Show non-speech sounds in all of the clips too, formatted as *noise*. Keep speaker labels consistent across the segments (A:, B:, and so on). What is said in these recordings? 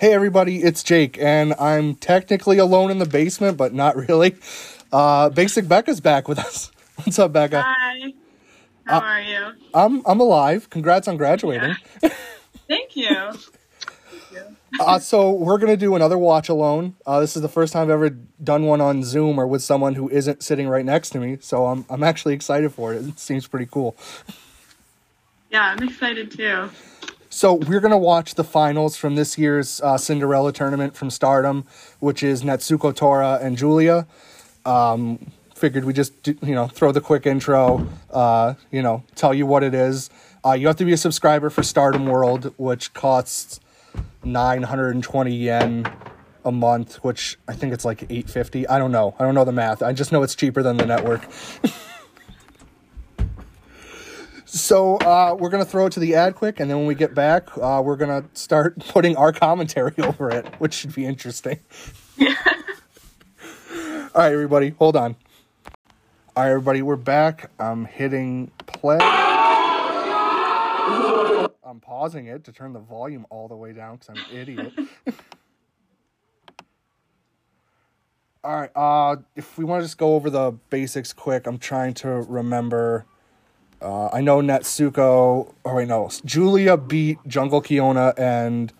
A: Hey everybody, it's Jake, and I'm technically alone in the basement, but not really. Uh, Basic Becca's back with us. *laughs* What's up, Becca?
B: Hi. How
A: Uh,
B: are you?
A: I'm I'm alive. Congrats on graduating. *laughs*
B: Thank you.
A: Uh, so we're gonna do another watch alone. Uh, this is the first time I've ever done one on Zoom or with someone who isn't sitting right next to me. So I'm I'm actually excited for it. It seems pretty cool.
B: Yeah, I'm excited too.
A: So we're gonna watch the finals from this year's uh, Cinderella tournament from Stardom, which is Natsuko Tora and Giulia. Um, figured we just do, you know throw the quick intro, uh, you know, tell you what it is. Uh, you have to be a subscriber for Stardom World, which costs nine hundred and twenty yen a month, which I think it's like eight fifty. I don't know. I don't know the math. I just know it's cheaper than the network. *laughs* So uh, we're gonna throw it to the ad quick, and then when we get back, uh, we're gonna start *laughs* putting our commentary *laughs* over it, which should be interesting. Yeah. *laughs* All right, everybody, hold on. All right, everybody, we're back. I'm hitting play. I'm pausing it to turn the volume all the way down because I'm an idiot. all right, uh, if we want to just go over the basics quick, I'm trying to remember. Uh, I know Natsuko. Oh wait, no. Giulia beat Jungle Kyona and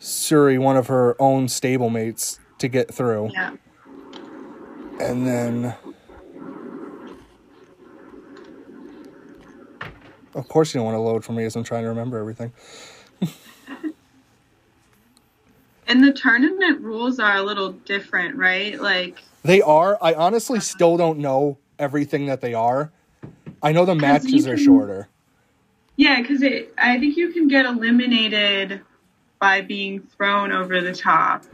A: Syuri, one of her own stablemates, to get through.
B: Yeah.
A: And then, of course, you don't want to load for me as I'm trying to remember everything. *laughs*
B: And the tournament rules are a little different, right? Like,
A: They are. I honestly still don't know everything that they are. I know the matches are
B: can-
A: shorter.
B: yeah, because it. I think you can get eliminated by being thrown over the top,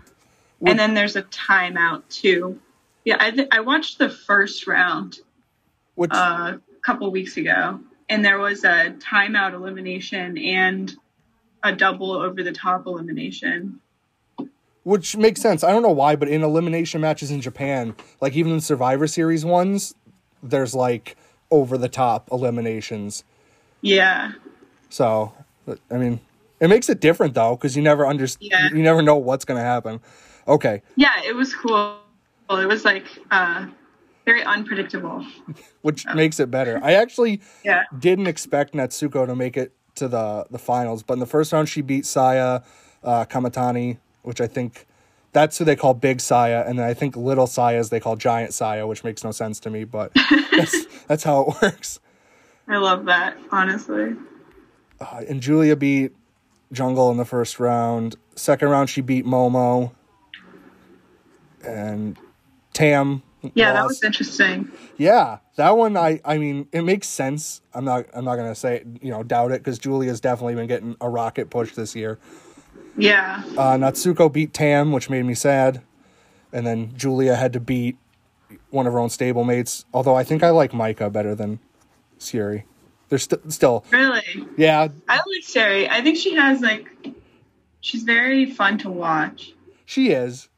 B: and then there's a timeout too. Yeah, I th- I watched the first round
A: Which
B: uh, a couple weeks ago, and there was a timeout elimination and a double over the top elimination.
A: which makes sense. I don't know why, but in elimination matches in Japan, like even in Survivor Series ones, there's like over the top eliminations.
B: Yeah.
A: So, I mean, it makes it different though because you never understand.
B: Yeah.
A: You never know what's gonna happen. Okay,
B: Yeah, it was cool. It was like uh, very unpredictable. *laughs*
A: which makes it better. I actually
B: Yeah.
A: didn't expect Natsuko to make it to the the finals, but in the first round she beat Saya uh, Kamitani, which I think that's who they call Big Saya, and then I think Little Sayas they call Giant Saya, which makes no sense to me, but *laughs* that's that's how it works.
B: I love that, honestly.
A: Uh, and Giulia beat Jungle in the first round. Second round she beat Momo, and Tam.
B: Yeah, that was interesting.
A: Yeah, that one I I mean it makes sense. I'm not I'm not gonna say you know doubt it because Giulia's definitely been getting a rocket push this year.
B: Yeah.
A: Uh, Natsuko beat Tam, which made me sad, and then Giulia had to beat one of her own stablemates. Although I think I like Maika better than Syuri. They're st- still
B: Really.
A: yeah.
B: I like Syuri. I think she has like she's very fun to watch.
A: She is.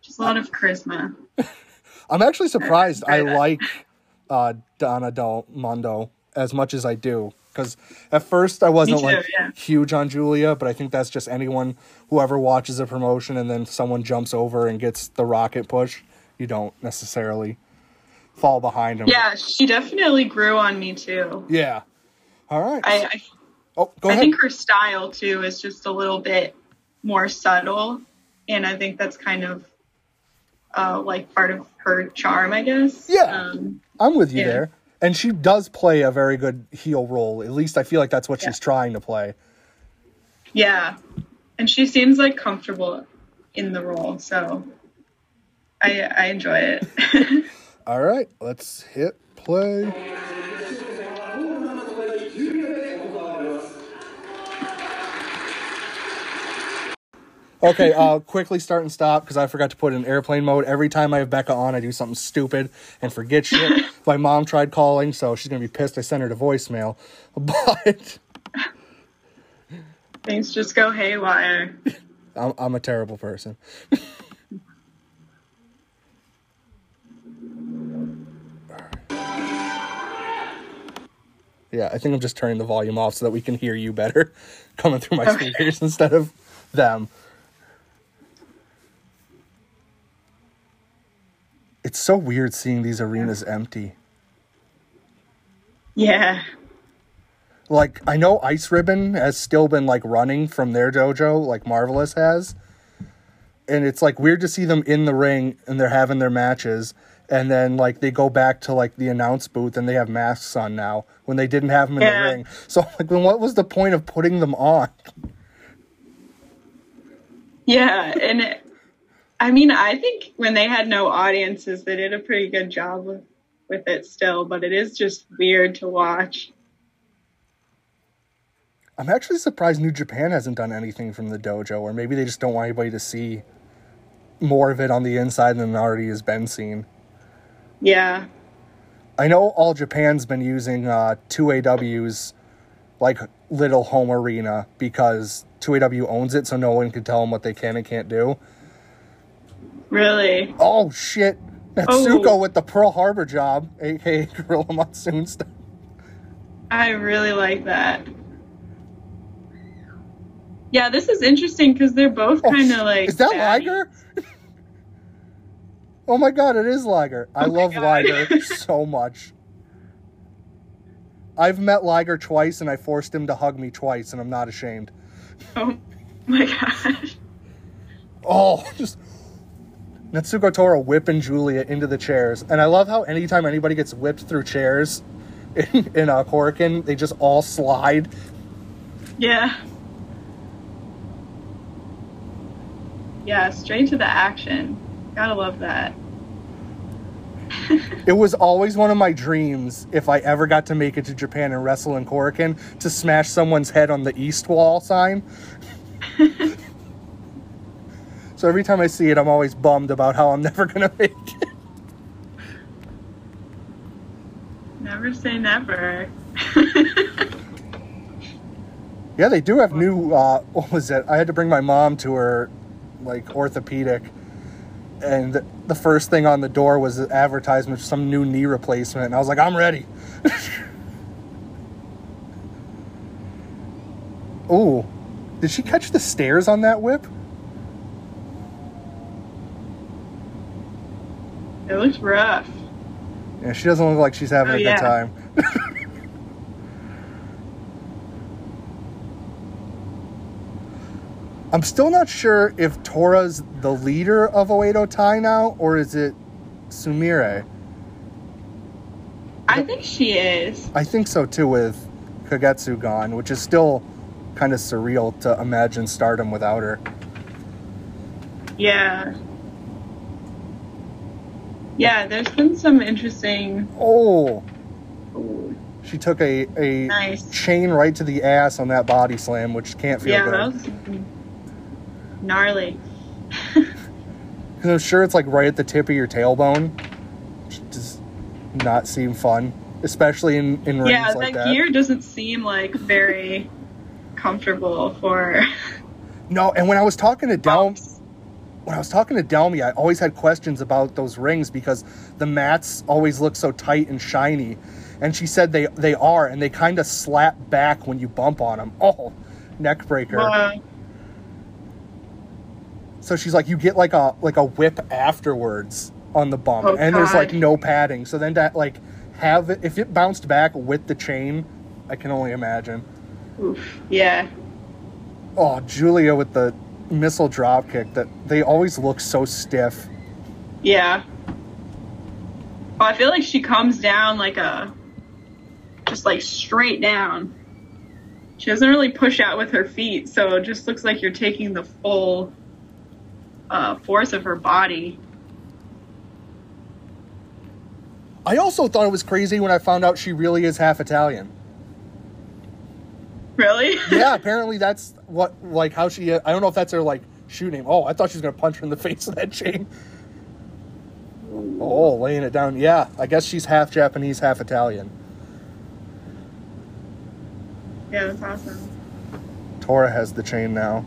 B: She's a lot of charisma. *laughs*
A: I'm actually surprised I like uh, Donna Del Mondo as much as I do. Because at first I wasn't
B: too,
A: like
B: yeah.
A: huge on Giulia, but I think that's just anyone whoever watches a promotion and then someone jumps over and gets the rocket push. You don't necessarily fall behind them.
B: Yeah, she definitely grew on me too.
A: Yeah. All right.
B: I I,
A: oh, go
B: I
A: ahead.
B: think her style too is just a little bit more subtle, and I think that's kind of uh, like part of her charm, I guess.
A: Yeah.
B: Um,
A: I'm with you
B: yeah.
A: there. And she does play a very good heel role. At least I feel like that's what
B: Yeah.
A: she's trying to play.
B: Yeah. And she seems like comfortable in the role, so I I enjoy it. *laughs*
A: All right, let's hit play. Okay, uh, quickly start and stop because I forgot to put it in airplane mode. Every time I have Becca on, I do something stupid and forget shit. *coughs* My mom tried calling, so she's gonna be pissed. I sent her to voicemail, *laughs* but
B: Things just go haywire.
A: I'm, I'm a terrible person. *laughs* Yeah, I think I'm just turning the volume off so that we can hear you better *laughs* coming through my
B: Okay.
A: speakers instead of them. It's so weird seeing these arenas empty.
B: Yeah.
A: Like I know Ice Ribbon has still been like running from their dojo, like Marvelous has. And it's like weird to see them in the ring and they're having their matches and then like they go back to like the announce booth and they have masks on now when they didn't have them in
B: Yeah.
A: the ring. *laughs* So like then what was the point of putting them on?
B: Yeah, and it, I mean, I think when they had no audiences, they did a pretty good job with, with it still, but it is just weird to watch.
A: I'm actually surprised New Japan hasn't done anything from the dojo, or maybe they just don't want anybody to see more of it on the inside than already has been seen.
B: Yeah.
A: I know All Japan's been using uh, 2AW's like little home arena because 2AW owns it, so no one can tell them what they can and can't do.
B: Really?
A: Oh shit! Natsuko
B: Oh.
A: with the Pearl Harbor job, aka *laughs* Gorilla Monsoon stuff.
B: I really like that. Yeah, this is interesting because they're both
A: Oh,
B: kind of like.
A: is that
B: baddies.
A: Liger? *laughs* oh my god, it is Liger. I
B: Oh
A: love. Liger *laughs* so much. I've met Liger twice, and I forced him to hug me twice, and I'm not ashamed.
B: Oh my gosh.
A: Oh, just Natsuko Tora whipping Giulia into the chairs, and I love how anytime anybody gets whipped through chairs *laughs* in, in uh, a Korakuen, they just all slide.
B: Yeah. Yeah, straight to the action. Gotta love that. *laughs*
A: It was always one of my dreams if I ever got to make it to Japan and wrestle in Korakuen to smash someone's head on the east wall sign. *laughs* so every time I see it, I'm always bummed about how I'm *laughs* never gonna make it.
B: Never say never. *laughs*
A: Yeah, they do have new. Uh, what was it? I had to bring my mom to her, like orthopedic, and the first thing on the door was an advertisement for some new knee replacement, and I was like, I'm ready. *laughs* oh, did she catch the stairs on that whip?
B: Looks rough.
A: Yeah, she doesn't look like she's having
B: Oh,
A: a good time. *laughs* I'm still not sure if Tora's the leader of Oedo Tai now, or is it Sumire?
B: I think she is.
A: I think so too, with Kagetsu gone, which is still kind of surreal to imagine stardom without her.
B: Yeah. Yeah, there's been some interesting.
A: Oh,
B: Ooh,
A: she took a, a
B: nice.
A: chain right to the ass on that body slam, which can't feel
B: Yeah,
A: good.
B: that was gnarly.
A: I'm sure it's like right at the tip of your tailbone. Which does not seem fun, especially in, in rings
B: Yeah,
A: like
B: that Yeah,
A: that.
B: gear doesn't seem like very comfortable for.
A: No, and when I was talking to Del, when I was talking to Delmi, I always had questions about those rings because the mats always look so tight and shiny. And she said they they are, and they kind of slap back when you bump on them. *laughs* Oh, neck breaker.
B: Uh,
A: So she's like, you get like a like a whip afterwards on the bump,
B: Oh,
A: and there's like no padding. So then to like have it, if it bounced back with the chain, I can only imagine.
B: oof. Yeah.
A: Oh, Giulia with the missile drop kick. That they always look so stiff.
B: Yeah. Well, I feel like she comes down like a, just like straight down. She doesn't really push out with her feet, so it just looks like you're taking the full uh, force of her body.
A: I also thought it was crazy when I found out she really is half Italian.
B: Really? *laughs*
A: Yeah, apparently that's what like how she. I don't know if that's her like shoe name. Oh, I thought she was gonna punch her in the *laughs* face with that chain. Oh, laying it down. Yeah, I guess she's half Japanese, half Italian.
B: yeah, that's awesome.
A: Tora has the chain now.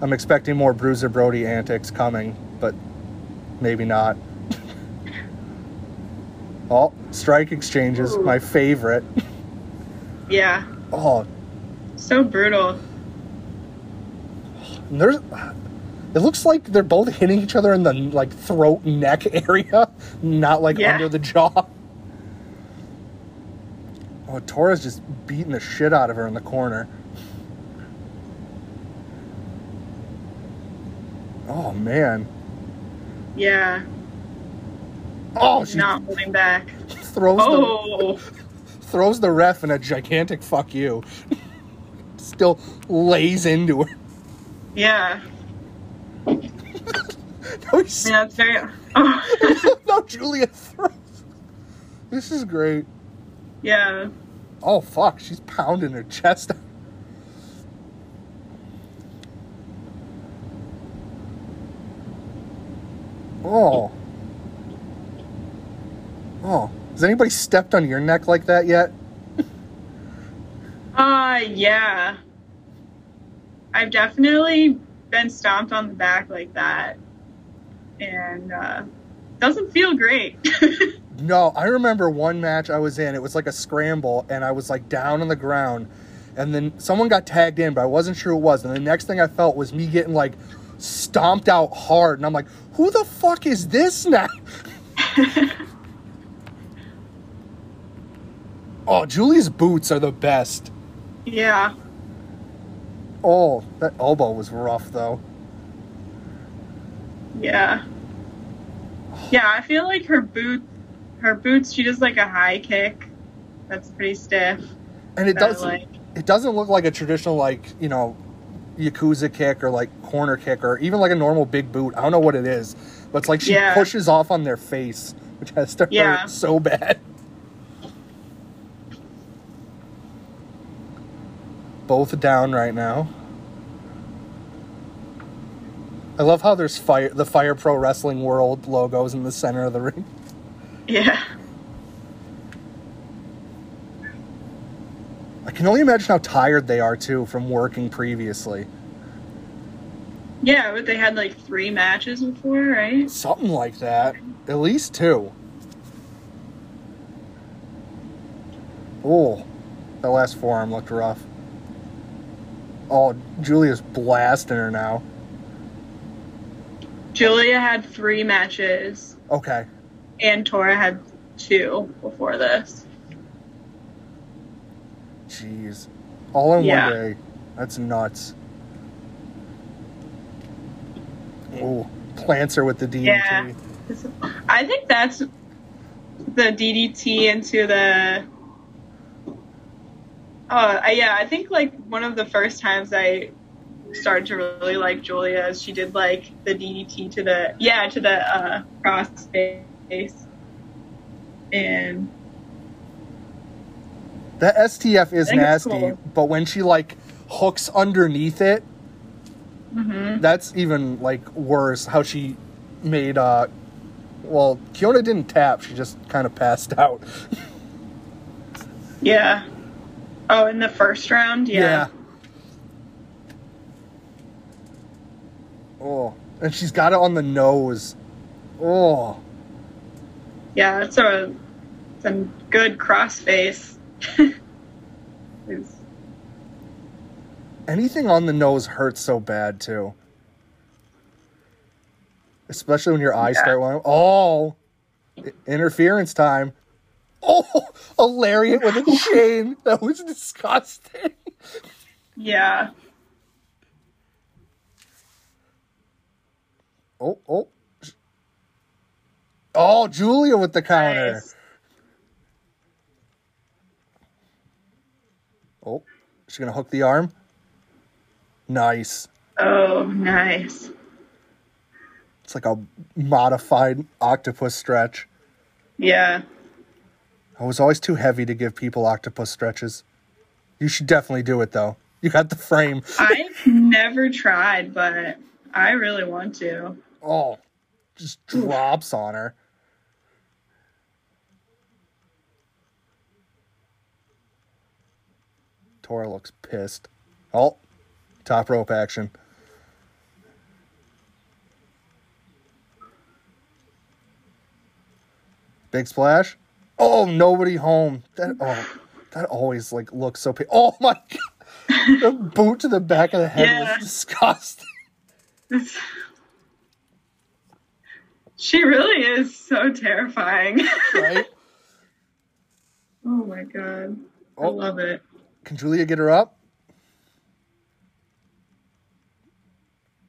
A: I'm expecting more Bruiser Brody antics coming, but maybe not. *laughs* oh, strike exchanges,
B: Ooh.
A: my favorite.
B: Yeah.
A: Oh,
B: So brutal.
A: there's It looks like they're both hitting each other in the like throat neck *laughs* area, not like
B: Yeah.
A: under the jaw. Oh, Tora's just beating the shit out of her in the corner. Oh man.
B: Yeah.
A: Oh, she's
B: Not holding back. *laughs*
A: throws the
B: Oh. *laughs*
A: throws the ref in a gigantic fuck you. Still lays into her.
B: Yeah. *laughs*
A: No,
B: Yeah, it's very. Oh.
A: no, Giulia throws. This is great.
B: yeah.
A: Oh fuck, she's pounding her chest. *laughs* Oh. Oh. Has anybody stepped on your neck like that yet?
B: Uh, yeah. I've definitely been stomped on the back like that. And, uh, doesn't feel great. *laughs*
A: No, I remember one match I was in. It was like a scramble, and I was like down on the ground, and then someone got tagged in, but I wasn't sure who it was. And the next thing I felt was me getting like stomped out hard, and I'm like, "Who the fuck is this now?" *laughs* *laughs* oh, Julie's boots are the best.
B: Yeah.
A: Oh, that elbow was rough though.
B: Yeah. Yeah, I feel like her boot, her boots, she does like a high kick. That's pretty stiff.
A: And it doesn't.
B: like.
A: It doesn't look like a traditional like you know, yakuza kick or like corner kick or even like a normal big boot. I don't know what it is, but it's like she
B: Yeah.
A: pushes off on their face, which has to
B: Yeah.
A: hurt so bad. Both down right now. I love how there's fire the Fire Pro Wrestling World logos in the center of the ring. *laughs*
B: Yeah.
A: I can only imagine how tired they are too from working previously.
B: Yeah, but they had like three matches before, right?
A: Something like that. At least two. Oh, that last forearm looked rough. Oh, Giulia's blasting her now.
B: Giulia had three matches,
A: Okay.
B: and Tora had two before this.
A: Jeez. All in
B: Yeah.
A: one day. That's nuts. Oh, plants her with the DDT.
B: Yeah. I think that's the DDT into the. Oh yeah, I think like one of the first times I started to really like Giulia is she did like the DDT to the yeah to the uh, cross face, and
A: That STF is
B: I
A: nasty,
B: cool.
A: but when she like hooks underneath it,
B: mhm.
A: that's even like worse. How she made uh, well, Kyona didn't tap; she just kind of passed out. *laughs*
B: yeah. Oh, in the first round, yeah.
A: Oh, and she's got it on the nose. Oh,
B: Yeah, it's a, it's a good cross face. *laughs*
A: anything on the nose hurts so bad too. Especially when your eyes
B: Yeah.
A: start going. Oh, interference time. Oh, a lariat with a *laughs* chain. That was disgusting.
B: yeah.
A: Oh, oh. Oh, Giulia with the counter.
B: Nice.
A: Oh, she's gonna hook the arm. Nice.
B: Oh, nice.
A: It's like a modified octopus stretch.
B: Yeah.
A: I was always too heavy to give people octopus stretches. You should definitely do it though. You got the frame.
B: I've never tried, but I really want to.
A: Oh, just drops on her. Tora looks pissed. Oh, top rope action. Big splash. Oh, nobody home. That oh, that always like looks so. Pa- *laughs* oh my god, the boot to the back of the head
B: Yeah.
A: was disgusting.
B: It's, *laughs* she really is so terrifying.
A: Right? *laughs*
B: oh my god. I
A: Oh.
B: love it.
A: Can Giulia get her up?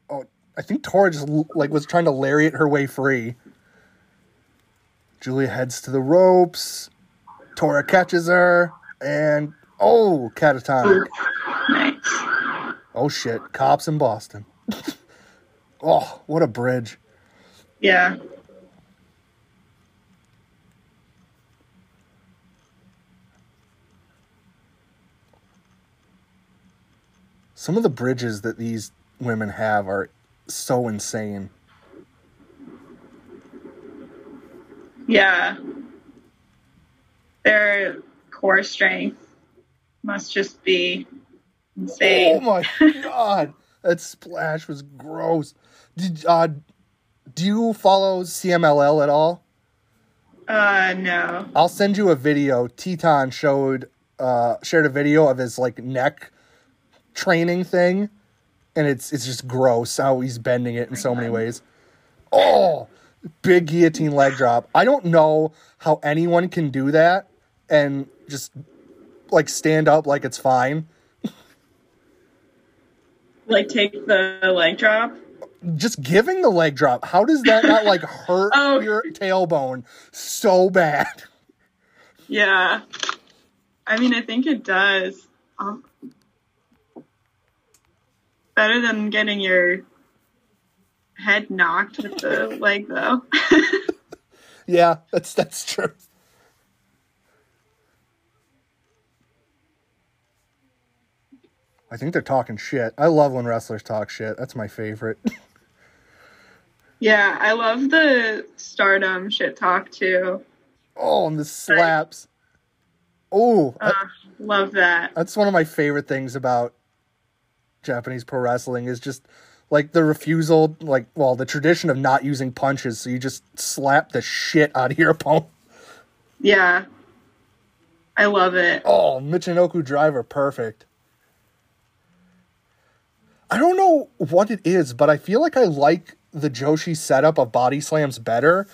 A: Oh, I think Tora just like was trying to lariat her way free. Giulia heads to the ropes. Tora catches her, and oh, catatonic.
B: Nice.
A: Oh shit, cops in Boston. *laughs* oh, what a bridge.
B: Yeah.
A: Some of the bridges that these women have are so insane.
B: Yeah. Their core strength must just be insane.
A: Oh my *laughs* god, that splash was gross. Did uh, do you follow CMLL at all?
B: Uh, no.
A: I'll send you a video. Titán showed uh shared a video of his like neck training thing, and it's it's just gross how he's bending it in so many ways. Oh, big guillotine leg drop. I don't know how anyone can do that and just like stand up like it's fine.
B: Like, take the leg drop.
A: just giving the leg drop, how does that not like *laughs* hurt
B: Oh.
A: your tailbone so bad?
B: Yeah. I mean, I think it does. Um, better than getting your head knocked with the *laughs* leg, though. *laughs*
A: Yeah, that's that's true. I think they're talking shit. I love when wrestlers talk shit. That's my favorite. *laughs*
B: yeah, I love the stardom shit talk, too.
A: Oh, and the slaps. Oh,
B: Uh, love that.
A: that's one of my favorite things about Japanese pro wrestling is just like the refusal, like well, the tradition of not using punches, so you just slap the shit out of your opponent.
B: Yeah. I love it.
A: Oh, Michinoku driver, perfect. I don't know what it is, but I feel like I like the Joshi setup of body slams better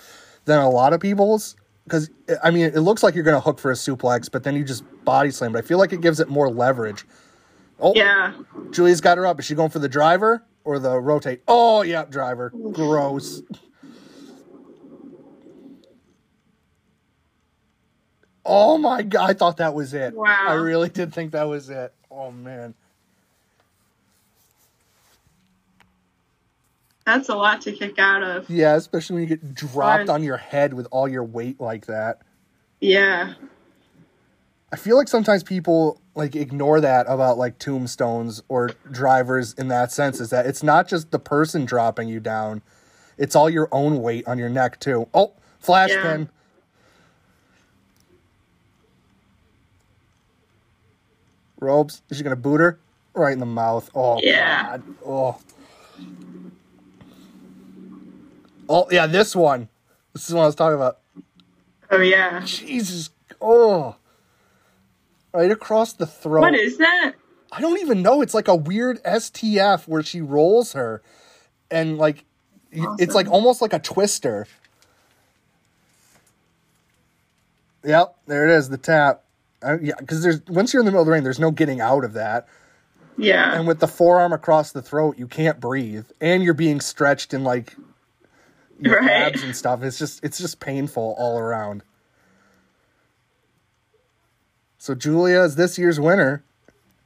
A: than a lot of people's. Because, I mean, it looks like you're going to hook for a suplex, but then you just body slam. But I feel like it gives it more leverage. Oh,
B: Yeah.
A: Giulia's got her up. Is she going for the driver or the rotate? Oh, yeah, driver. Gross. Oh my god, I thought that was it.
B: Wow.
A: I really did think that was it. Oh man.
B: That's a lot to kick out of.
A: Yeah, especially when you get dropped on your head with all your weight like that.
B: Yeah.
A: I feel like sometimes people like ignore that about like tombstones or drivers in that sense is that it's not just the person dropping you down. It's all your own weight on your neck too. Oh, flash
B: Yeah.
A: pin. Robes, is she gonna boot her? Right in the mouth. Oh
B: Yeah.
A: god. Oh. Oh yeah, this one. This is what I was talking about.
B: Oh, yeah.
A: Jesus. Oh. Right across the throat.
B: What is that?
A: I don't even know. It's like a weird STF where she rolls her and like y- it's like almost like a twister. Yep, there it is, the tap. Uh, yeah, because there's once you're in the middle of the ring, there's no getting out of that.
B: Yeah.
A: And with the forearm across the throat, you can't breathe, and you're being stretched in like your
B: Right.
A: abs and stuff. It's just it's just painful all around. So Giulia is this year's winner,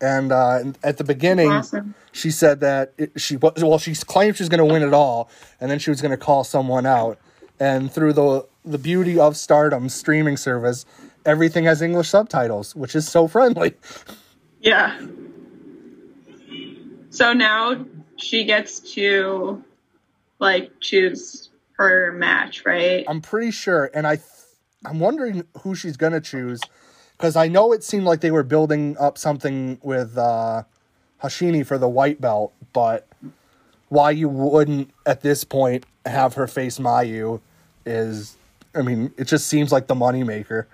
A: and uh, at the beginning,
B: Awesome.
A: she said that it, she well she claimed she was going to win it all, and then she was going to call someone out. And through the the beauty of Stardom streaming service, everything has English subtitles, which is so friendly.
B: Yeah. So now she gets to like choose her match, right?
A: I'm pretty sure, and I, th- I'm wondering who she's gonna choose, because I know it seemed like they were building up something with uh, Hoshiki for the white belt, but why you wouldn't at this point have her face Mayu is, I mean, it just seems like the moneymaker.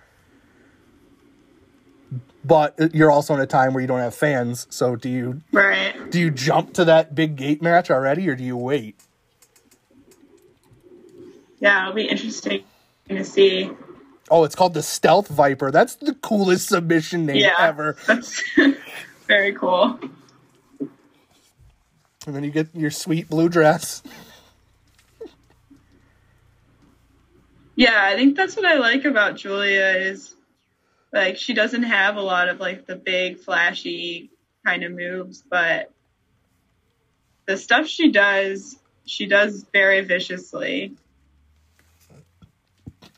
A: but you're also in a time where you don't have fans. So do you
B: Right.
A: do you jump to that big gate match already, or do you wait?
B: Yeah, it'll be interesting to see.
A: Oh, it's called the Stealth Viper. That's the coolest submission name
B: Yeah.
A: ever.
B: That's *laughs* very cool.
A: And then you get your sweet blue dress.
B: Yeah, I think that's what I like about Giulia is like she doesn't have a lot of like the big flashy kind of moves, but the stuff she does, she does very viciously.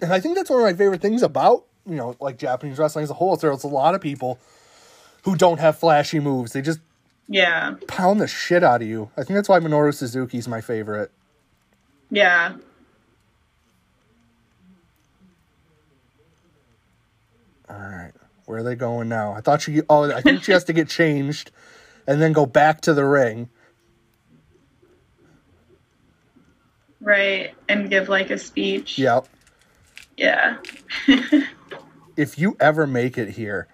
A: And I think that's one of my favorite things about, you know, like Japanese wrestling as a whole. is There's a lot of people who don't have flashy moves. They just
B: Yeah.
A: pound the shit out of you. I think that's why Minoru Suzuki's my favorite.
B: Yeah.
A: All right. Where are they going now? I thought she oh, I think she has to get *laughs* changed and then go back to the ring.
B: Right. And give like a speech.
A: Yep.
B: Yeah. *laughs*
A: If you ever make it here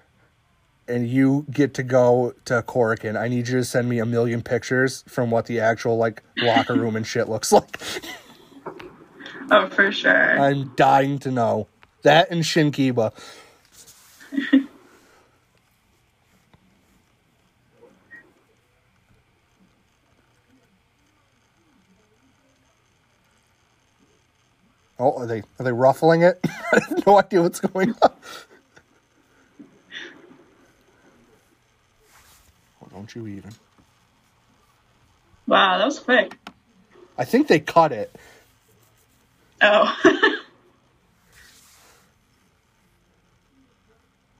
A: and you get to go to Korakuen, I need you to send me a million pictures from what the actual like locker room and shit looks like. *laughs*
B: Oh, for sure.
A: I'm dying to know. That and Shinkiba. *laughs* oh, are they are they ruffling it? *laughs* I have no idea what's going on. Oh, don't you even.
B: wow, that was quick.
A: I think they cut it.
B: Oh. *laughs*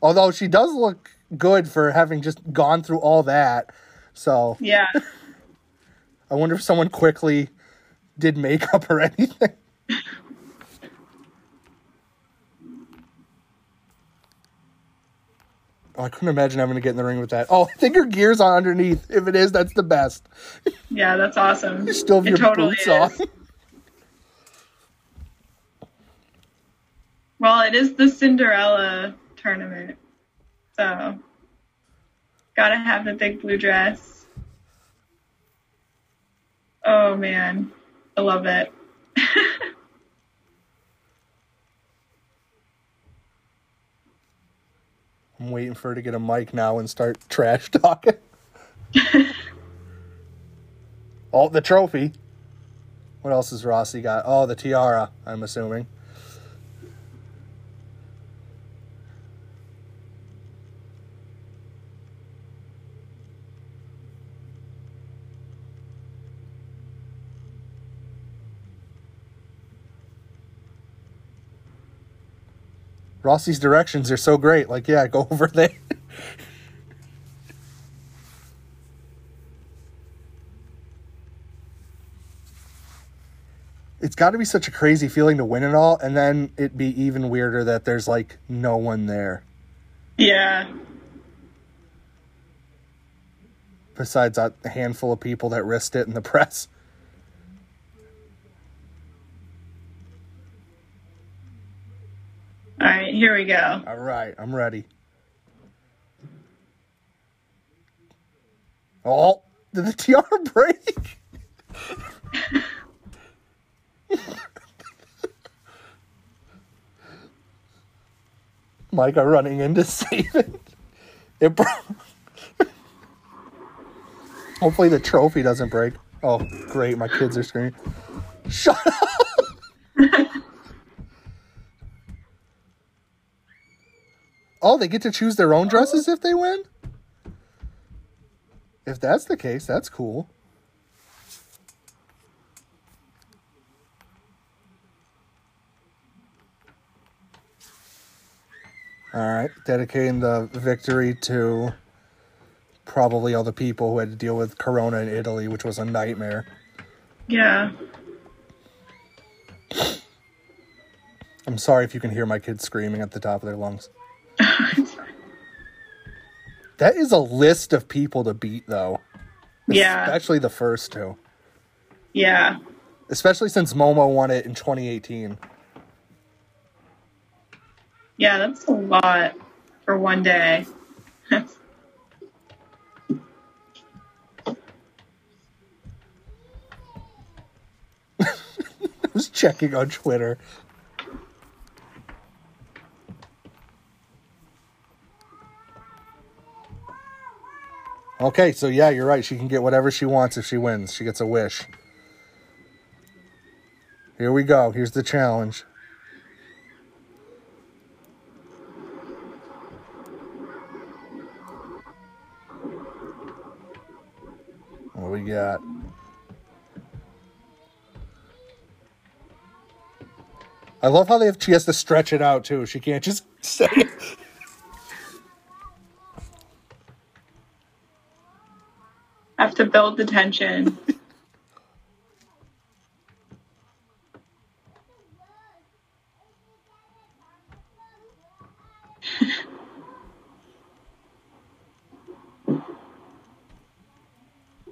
A: Although she does look good for having just gone through all that. So
B: yeah. *laughs*
A: I wonder if someone quickly did makeup or anything. I couldn't imagine having to get in the ring with that. Oh, I think her gear's on underneath. If it is, that's the best.
B: Yeah, that's awesome.
A: You still have
B: It
A: your
B: totally
A: boots
B: is.
A: on.
B: Well, it is the Cinderella tournament. So, gotta have the big blue dress. Oh man, I love it. *laughs*
A: I'm waiting for her to get a mic now and start *laughs* trash talking. *laughs* oh, the trophy. What else has Rossy got? Oh, the tiara, I'm assuming. Rossy's directions are so great. Like, yeah, go *laughs* over there. it's got to be such a crazy feeling to win it all, and then it'd be even weirder that there's like no one there
B: Yeah,
A: besides a handful of people that risked it in the *laughs* press.
B: All right, here we go.
A: All right, I'm ready. Oh, did the tiara *laughs* break? Maika running in to save it. It broke. Hopefully the trophy doesn't break. Oh, great! My kids are screaming. Shut up! Oh, they get to choose their own dresses oh. if they win? If that's the case, that's cool. All right, dedicating the victory to probably all the people who had to deal with Corona in Italy, which was a nightmare.
B: Yeah,
A: I'm sorry if you can hear my kids screaming at the top of their lungs. *laughs* That is a list of people to beat, though.
B: yeah,
A: Especially the first two.
B: yeah,
A: Especially since Momo won it in 2018.
B: yeah. That's a lot for one day. *laughs*
A: I was checking on Twitter. Okay, so yeah, you're right. She can get whatever she wants if she wins. She gets a wish. Here we go. Here's the challenge. What we got? I love how they have, she has to stretch it out too. She can't just *laughs* say.
B: Have to build the tension.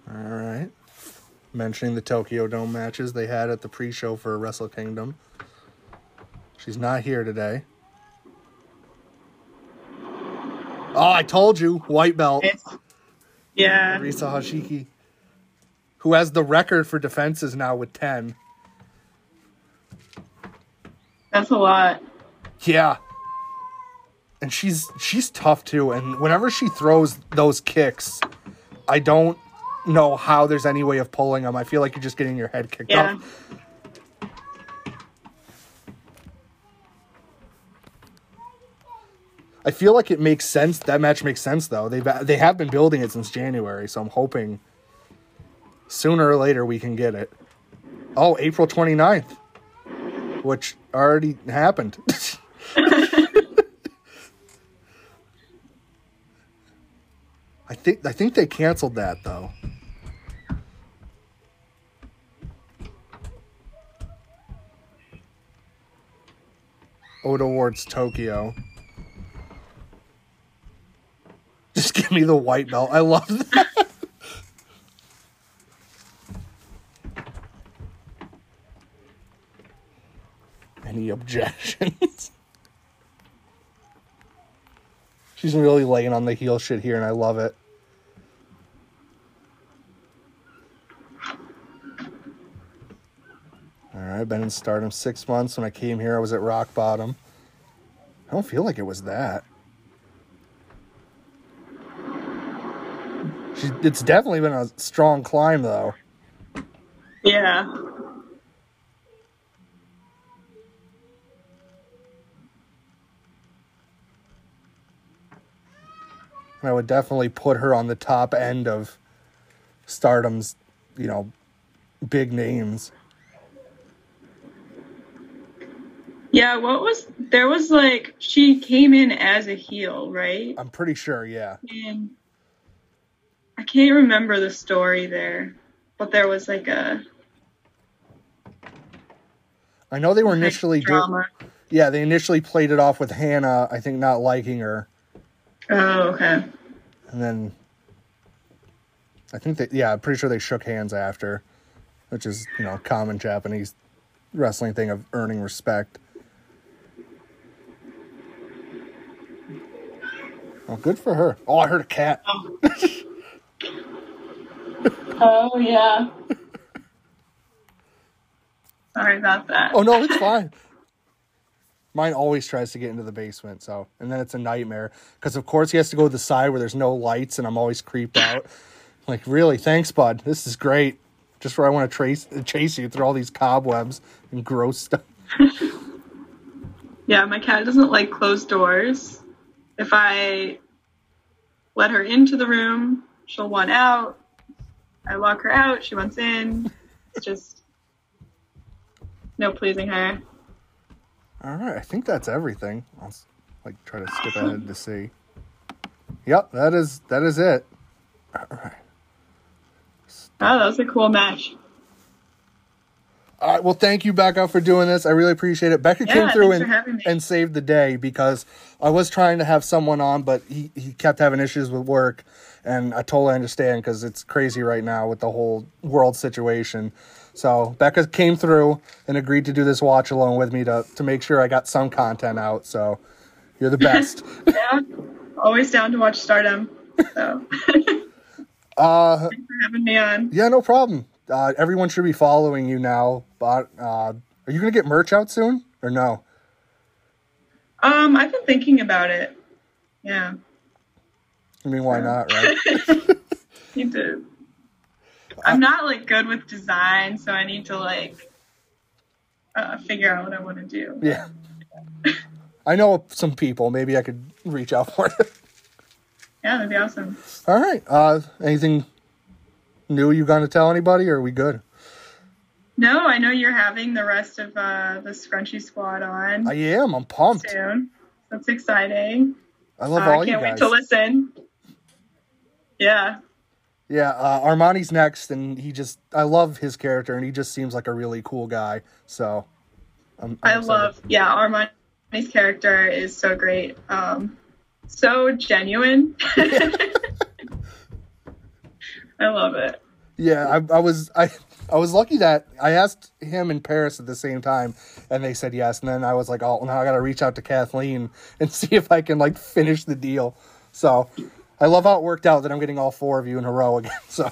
A: All right. Mentioning the Tokyo Dome matches they had at the pre-show for Wrestle Kingdom. She's not here today. Oh, I told you, white belt.
B: It's, yeah.
A: Risa Hoshiki, who has the record for defenses now with 10.
B: That's a lot.
A: Yeah. And she's she's tough too and whenever she throws those kicks, I don't know how there's any way of pulling them. I feel like you're just getting your head kicked
B: Yeah.
A: off. I feel like it makes sense. That match makes sense though. They've they have been building it since January, so I'm hoping sooner or later we can get it. Oh, April 29th, which already happened. *laughs* I think I think they canceled that though. Oda Awards Tokyo. Just give me the white belt. I love that. *laughs* Any objections? She's really laying on the heel shit here, and I love it. All right, I've been in stardom six months. When I came here, I was at rock bottom. I don't feel like it was that. It's definitely been a strong climb, though.
B: Yeah.
A: I would definitely put her on the top end of stardom's, you know, big names.
B: Yeah, what was there was like she came in as a heel, right?
A: I'm pretty sure, yeah.
B: And I can't remember the story there, but there was like a
A: I know they were initially do-
B: drama.
A: yeah, they initially played it off with Hana, I think not liking her.
B: Oh, okay.
A: And then I think that yeah, I'm pretty sure they shook hands after, which is, you know, common Japanese wrestling thing of earning respect. Oh, good for her. Oh, I heard a cat.
B: Oh *laughs* Oh, yeah. Sorry about that.
A: Oh no, it's fine. Mine always tries to get into the basement, so and then it's a nightmare because of course he has to go to the side where there's no lights, and I'm always creeped out. Like, really, thanks, bud. This is great. Just where I want to trace chase you through all these cobwebs and gross stuff.
B: Yeah, my cat doesn't like closed doors. If I let her into the room, she'll want out. I lock her out, she wants in. It's just no pleasing her.
A: All right, I think that's everything. I'll like try to skip ahead to see. Yep, that is that is it. All right.
B: Oh, that was a cool match.
A: All right. Well, thank you, Becca, for doing this. I really appreciate it. Becca came through and,
B: for having me.
A: and saved the day because I was trying to have someone on, but he, he kept having issues with work. And I totally understand because it's crazy right now with the whole world situation. So Becca came through and agreed to do this watch alone with me to, to make sure I got some content out. So you're the *laughs* best.
B: Yeah. always down to watch Stardom. So *laughs*
A: Uh,
B: thanks for having me on.
A: yeah, no problem. Uh, everyone should be following you now. But uh, are you gonna get merch out soon or no?
B: Um, I've been thinking about it. Yeah,
A: I mean, why not, right? *laughs*
B: need to. I'm not like good with design, so I need to like uh, figure out what I want to do.
A: yeah. I know some people. Maybe I could reach out for it.
B: Yeah, that'd be awesome.
A: All right. Uh, anything new you gonna tell anybody, or are we good?
B: No, I know you're having the rest of uh, the Scrunchy Squad on
A: I am. I'm pumped.
B: soon. That's exciting.
A: I love
B: Uh,
A: all
B: I
A: you
B: can't wait to listen. Yeah,
A: Yeah, uh, Armani's next, and he just I love his character, and he just seems like a really cool guy. So, I'm, I'm
B: I
A: excited.
B: love. Yeah, Armani's character is so great. Um, so genuine. *laughs* I love it.
A: Yeah, I, I was I I was lucky that I asked him in Paris at the same time, and they said yes. And then I was like, oh, now I got to reach out to Kathleen and *laughs* see if I can like finish the deal. So, I love how it worked out that I'm getting all four of you in a row again. *laughs* So,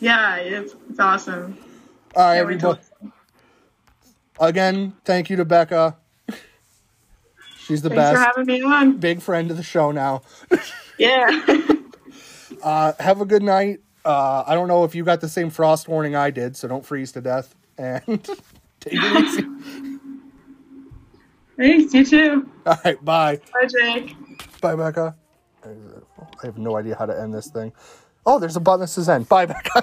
B: Yeah, it's it's awesome.
A: all right,
B: Can't wait to
A: everybody. Again, thank you to Becca. She's the best.
B: Thanks for having me on.
A: Big friend of the show now. *laughs*
B: Yeah.
A: Uh, have a good night. Uh, I don't know if you got the same frost warning I did, so don't freeze to death. And *laughs* take it easy.
B: Thanks. You too.
A: All right, bye.
B: Bye, Jake.
A: Bye, Becca. I have no idea how to end this thing. Oh, there's a button that says end. Bye, Becca.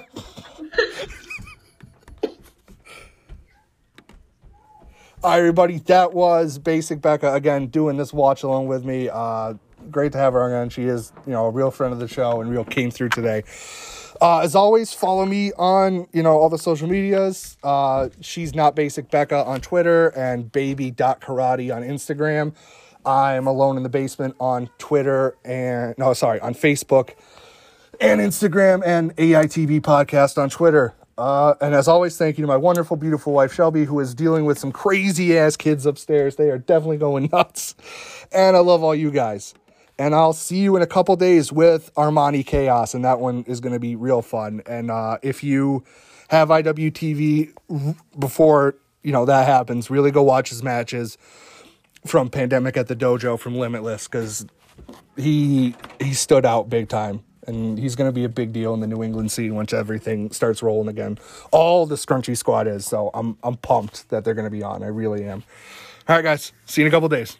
A: All right, everybody. That was Basic Becca again doing this watch along with me. Uh, great to have her again. She is, you know, a real friend of the show and real came through today. Uh, as always, follow me on you know all the social medias. Uh, she's not basic Becca on Twitter and baby.karate on Instagram. I'm alone in the basement on Twitter and no, sorry, on Facebook and Instagram and AITV podcast on Twitter. Uh, and as always, thank you to my wonderful, beautiful wife Shelby, who is dealing with some crazy ass kids upstairs. They are definitely going *laughs* nuts. And I love all you guys. And I'll see you in a couple days with Armani Kayos, and that one is going to be real fun. And uh, if you have IWTV before you know that happens, really go watch his matches from Pandemic at the Dojo from Limitless because he he stood out big time and he's going to be a big deal in the New England scene once everything starts rolling again. All the Scrunchy squad is, so I'm I'm pumped that they're going to be on. I really am. All right, guys. See you in a couple days.